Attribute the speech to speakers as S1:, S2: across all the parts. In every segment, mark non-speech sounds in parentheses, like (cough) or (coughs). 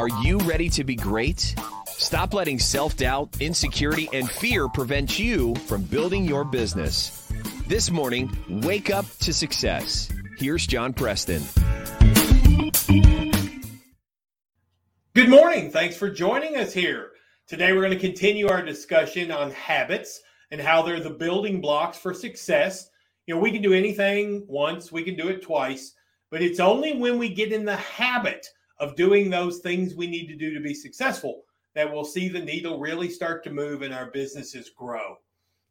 S1: Are you ready to be great? Stop letting self doubt, insecurity, and fear prevent you from building your business. This morning, wake up to success. Here's John Preston.
S2: Good morning. Thanks for joining us here. Today, we're going to continue our discussion on habits and how they're the building blocks for success. You know, we can do anything once, we can do it twice, but it's only when we get in the habit of doing those things we need to do to be successful that we'll see the needle really start to move and our businesses grow.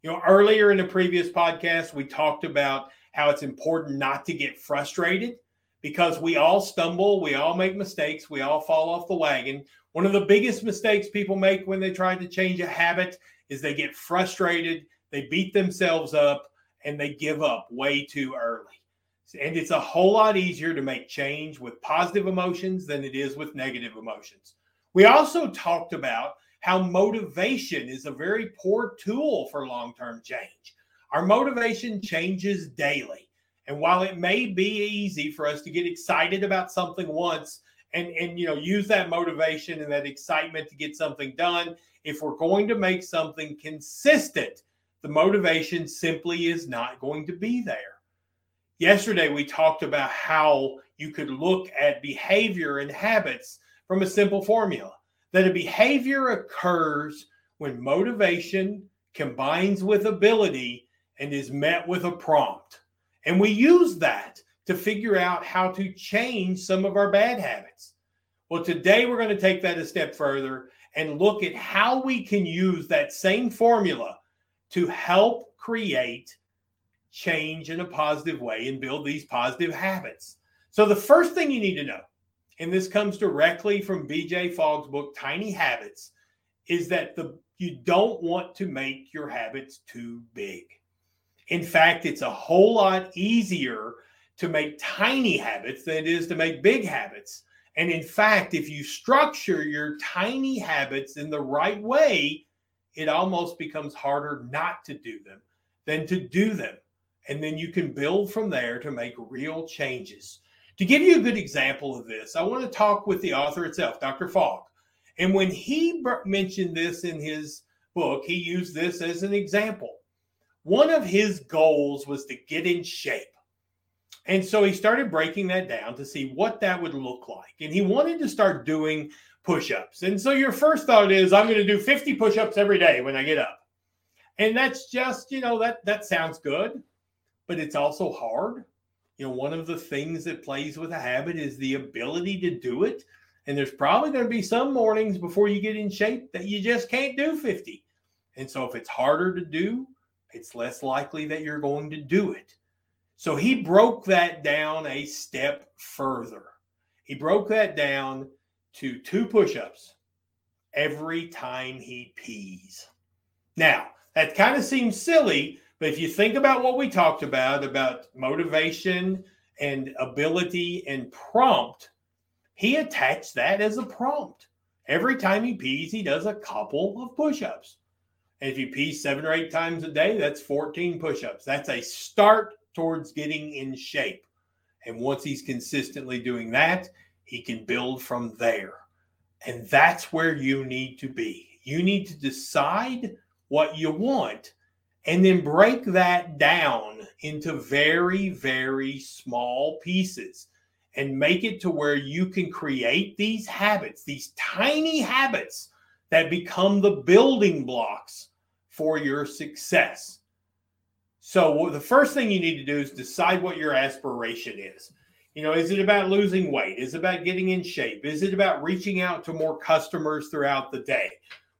S2: You know, earlier in the previous podcast, we talked about how it's important not to get frustrated because we all stumble, we all make mistakes, we all fall off the wagon. One of the biggest mistakes people make when they try to change a habit is they get frustrated, they beat themselves up, and they give up way too early. And it's a whole lot easier to make change with positive emotions than it is with negative emotions. We also talked about how motivation is a very poor tool for long term change. Our motivation changes daily. And while it may be easy for us to get excited about something once and, and you know use that motivation and that excitement to get something done, if we're going to make something consistent, the motivation simply is not going to be there. Yesterday, we talked about how you could look at behavior and habits from a simple formula that a behavior occurs when motivation combines with ability and is met with a prompt. And we use that to figure out how to change some of our bad habits. Well, today we're going to take that a step further and look at how we can use that same formula to help create change in a positive way and build these positive habits. So, the first thing you need to know, and this comes directly from BJ Fogg's book, Tiny Habits, is that the you don't want to make your habits too big. In fact, it's a whole lot easier to make tiny habits than it is to make big habits. And in fact, if you structure your tiny habits in the right way, it almost becomes harder not to do them than to do them and then you can build from there to make real changes. To give you a good example of this, I want to talk with the author itself, Dr. Fogg. And when he mentioned this in his book, he used this as an example. One of his goals was to get in shape. And so he started breaking that down to see what that would look like. And he wanted to start doing push ups. And so your first thought is, I'm going to do 50 push ups every day when I get up. And that's just, you know, that that sounds good but it's also hard. You know, one of the things that plays with a habit is the ability to do it. And there's probably going to be some mornings before you get in shape that you just can't do 50. And so if it's harder to do, it's less likely that you're going to do it. So he broke that down a step further. He broke that down to two push ups every time he pees. Now, that kind of seems silly but if you think about what we talked about, about motivation and ability and prompt, he attached that as a prompt. Every time he pees, he does a couple of push ups. And if you pee seven or eight times a day, that's 14 push ups. That's a start towards getting in shape. And once he's consistently doing that, he can build from there. And that's where you need to be. You need to decide what you want and then break that down into very, very small pieces and make it to where you can create these habits, these tiny habits that become the building blocks for your success. So, the first thing you need to do is decide what your aspiration is. You know, is it about losing weight? Is it about getting in shape? Is it about reaching out to more customers throughout the day,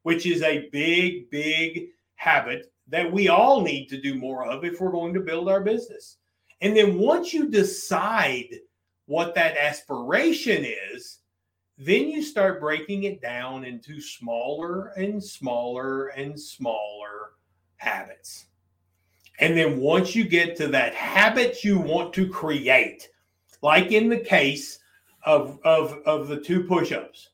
S2: which is a big, big habit that we all need to do more of if we're going to build our business. And then once you decide what that aspiration is, then you start breaking it down into smaller and smaller and smaller habits. And then once you get to that habit you want to create, like in the case of, of, of the two push ups,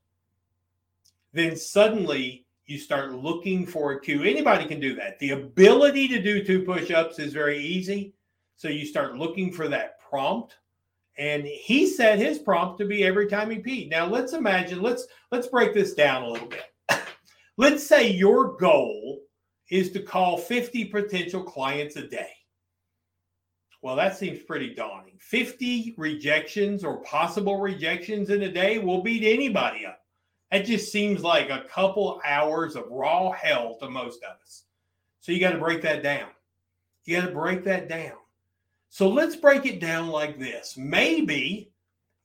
S2: then suddenly you start looking for a cue. Anybody can do that. The ability to do two push ups is very easy. So you start looking for that prompt and he set his prompt to be every time he peed. Now let's imagine, let's let's break this down a little bit. (coughs) let's say your goal is to call 50 potential clients a day. Well, that seems pretty daunting. 50 rejections or possible rejections in a day will beat anybody up. That just seems like a couple hours of raw hell to most of us. So you got to break that down. You got to break that down. So let's break it down like this. Maybe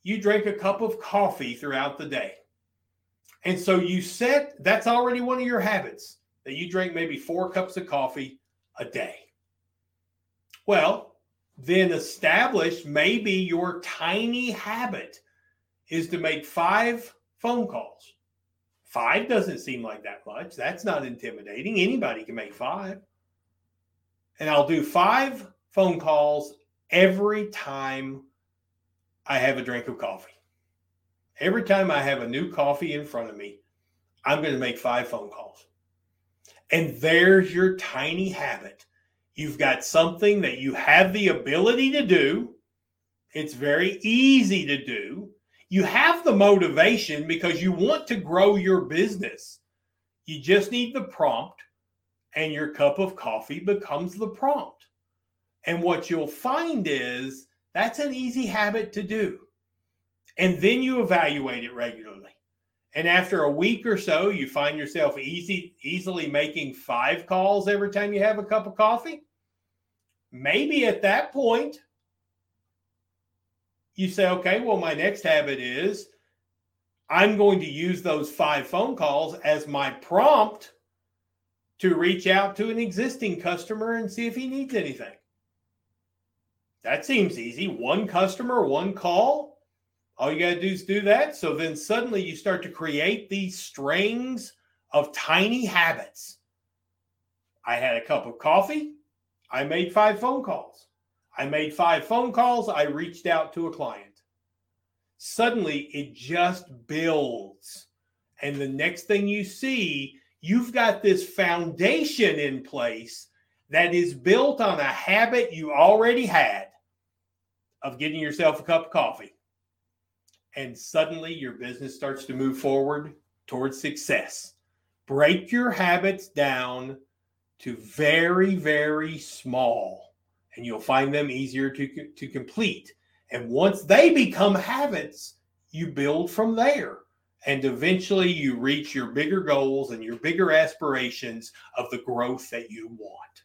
S2: you drink a cup of coffee throughout the day. And so you set that's already one of your habits that you drink maybe four cups of coffee a day. Well, then establish maybe your tiny habit is to make five phone calls. Five doesn't seem like that much. That's not intimidating. Anybody can make five. And I'll do five phone calls every time I have a drink of coffee. Every time I have a new coffee in front of me, I'm going to make five phone calls. And there's your tiny habit You've got something that you have the ability to do. It's very easy to do. You have the motivation because you want to grow your business. You just need the prompt, and your cup of coffee becomes the prompt. And what you'll find is that's an easy habit to do. And then you evaluate it regularly. And after a week or so, you find yourself easy easily making five calls every time you have a cup of coffee maybe at that point, you say, okay, well, my next habit is I'm going to use those five phone calls as my prompt to reach out to an existing customer and see if he needs anything. That seems easy. One customer, one call. All you got to do is do that. So then suddenly you start to create these strings of tiny habits. I had a cup of coffee. I made five phone calls. I made five phone calls. I reached out to a client. Suddenly, it just builds. And the next thing you see, you've got this foundation in place that is built on a habit you already had of getting yourself a cup of coffee. And suddenly, your business starts to move forward towards success. Break your habits down to very, very small, and you'll find them easier to, to complete. And once they become habits, you build from there. And eventually you reach your bigger goals and your bigger aspirations of the growth that you want.